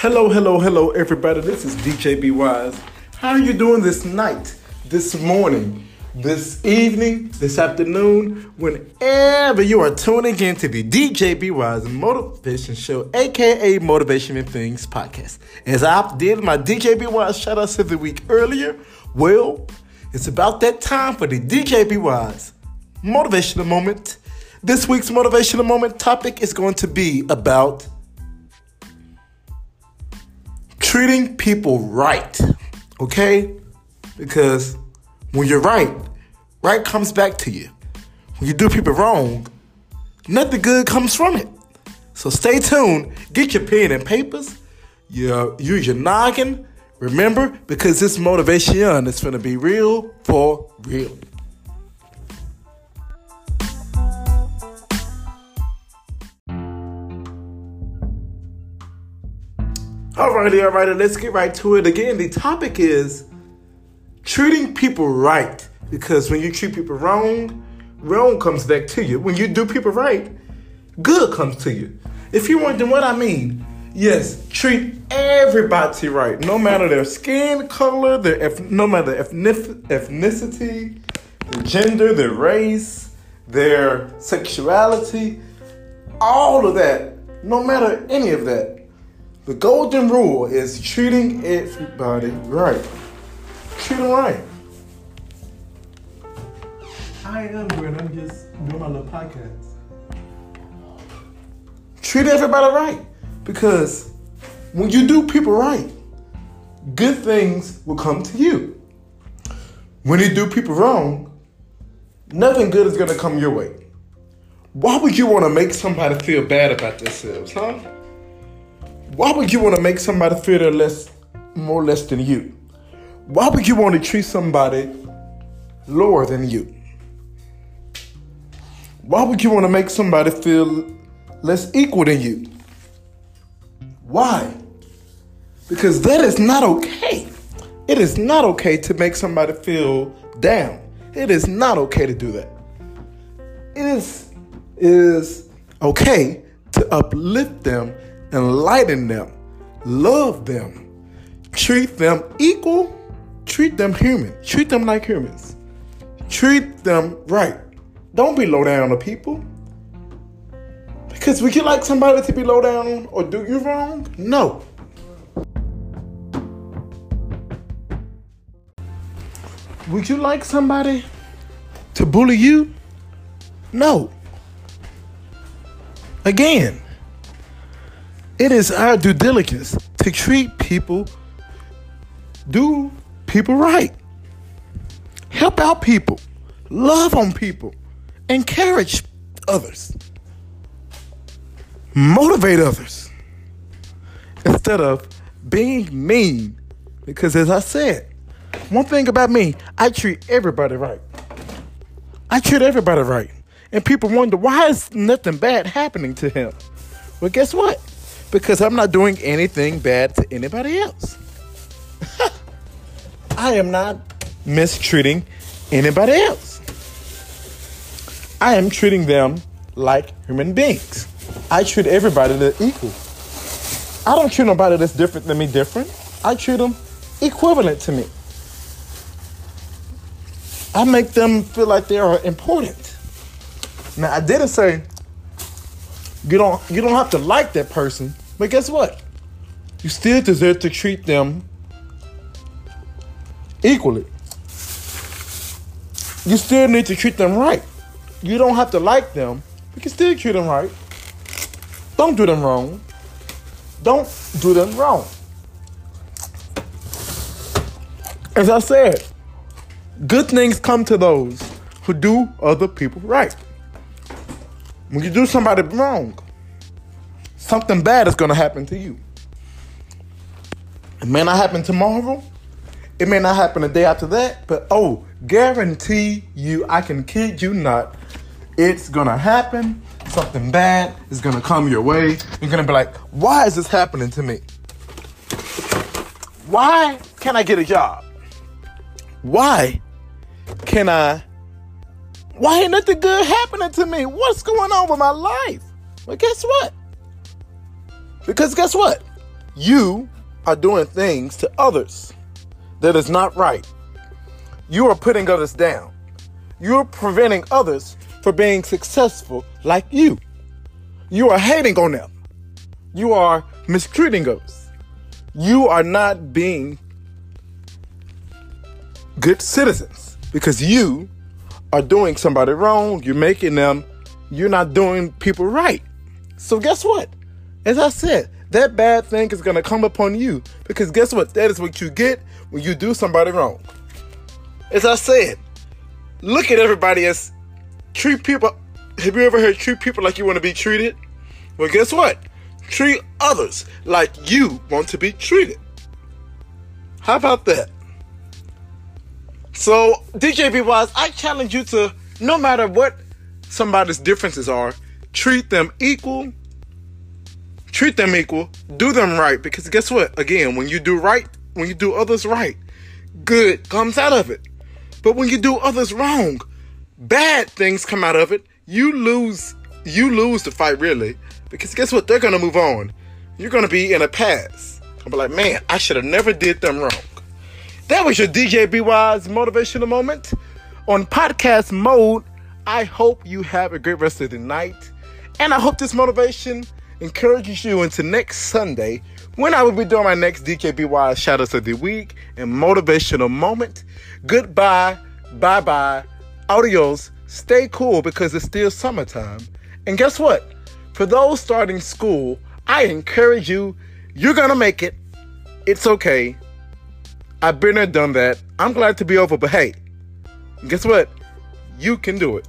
Hello, hello, hello, everybody. This is DJ B Wise. How are you doing this night, this morning, this evening, this afternoon, whenever you are tuning in to the DJ B Wise Motivation Show, aka Motivation and Things podcast? As I did my DJ B Wise shout outs of the week earlier, well, it's about that time for the DJ B Wise Motivational Moment. This week's Motivational Moment topic is going to be about treating people right, okay? Because when you're right, right comes back to you. When you do people wrong, nothing good comes from it. So stay tuned, get your pen and papers, your, use your noggin. Remember, because this motivation is going to be real for real. Alrighty, alrighty, let's get right to it. Again, the topic is treating people right. Because when you treat people wrong, wrong comes back to you. When you do people right, good comes to you. If you're wondering what I mean, yes, treat everybody right, no matter their skin color, their no matter ethnicity, their gender, their race, their sexuality, all of that, no matter any of that. The golden rule is treating everybody right. Treat them right. I am weird. I'm just doing my little podcast. Treat everybody right. Because when you do people right, good things will come to you. When you do people wrong, nothing good is going to come your way. Why would you want to make somebody feel bad about themselves, huh? Why would you want to make somebody feel they're less, more less than you? Why would you want to treat somebody lower than you? Why would you want to make somebody feel less equal than you? Why? Because that is not okay. It is not okay to make somebody feel down. It is not okay to do that. It is, is okay to uplift them enlighten them, love them, treat them equal, treat them human, treat them like humans, treat them right. Don't be low down to people. Because would you like somebody to be low down or do you wrong? No. Would you like somebody to bully you? No. Again, it is our due diligence to treat people, do people right, help out people, love on people, encourage others, motivate others instead of being mean. Because as I said, one thing about me, I treat everybody right. I treat everybody right. And people wonder why is nothing bad happening to him? Well, guess what? Because I'm not doing anything bad to anybody else. I am not mistreating anybody else. I am treating them like human beings. I treat everybody that's equal. I don't treat nobody that's different than me different. I treat them equivalent to me. I make them feel like they are important. Now I didn't say you don't you don't have to like that person, but guess what? You still deserve to treat them equally. You still need to treat them right. You don't have to like them. You can still treat them right. Don't do them wrong. Don't do them wrong. As I said, good things come to those who do other people right. When you do somebody wrong, something bad is going to happen to you. It may not happen tomorrow. It may not happen a day after that. But oh, guarantee you, I can kid you not, it's going to happen. Something bad is going to come your way. You're going to be like, why is this happening to me? Why can't I get a job? Why can I? Why ain't nothing good happening to me? What's going on with my life? Well, guess what? Because guess what? you are doing things to others that is not right. You are putting others down. You're preventing others from being successful like you. You are hating on them. You are mistreating others. You are not being good citizens because you are doing somebody wrong. You're making them, you're not doing people right. So, guess what? As I said, that bad thing is going to come upon you because guess what? That is what you get when you do somebody wrong. As I said, look at everybody as treat people. Have you ever heard treat people like you want to be treated? Well, guess what? Treat others like you want to be treated. How about that? So, DJ B Wise, I challenge you to no matter what somebody's differences are, treat them equal. Treat them equal. Do them right. Because guess what? Again, when you do right, when you do others right, good comes out of it. But when you do others wrong, bad things come out of it. You lose you lose the fight really. Because guess what? They're gonna move on. You're gonna be in a pass. Be like, man, I should have never did them wrong. That was your DJ B Wise motivational moment. On podcast mode, I hope you have a great rest of the night. And I hope this motivation encourages you into next Sunday when I will be doing my next DJ B Wise Shadows of the Week and motivational moment. Goodbye, bye bye, adios, stay cool because it's still summertime. And guess what? For those starting school, I encourage you, you're gonna make it. It's okay. I've been there, done that. I'm glad to be over, but hey, guess what? You can do it.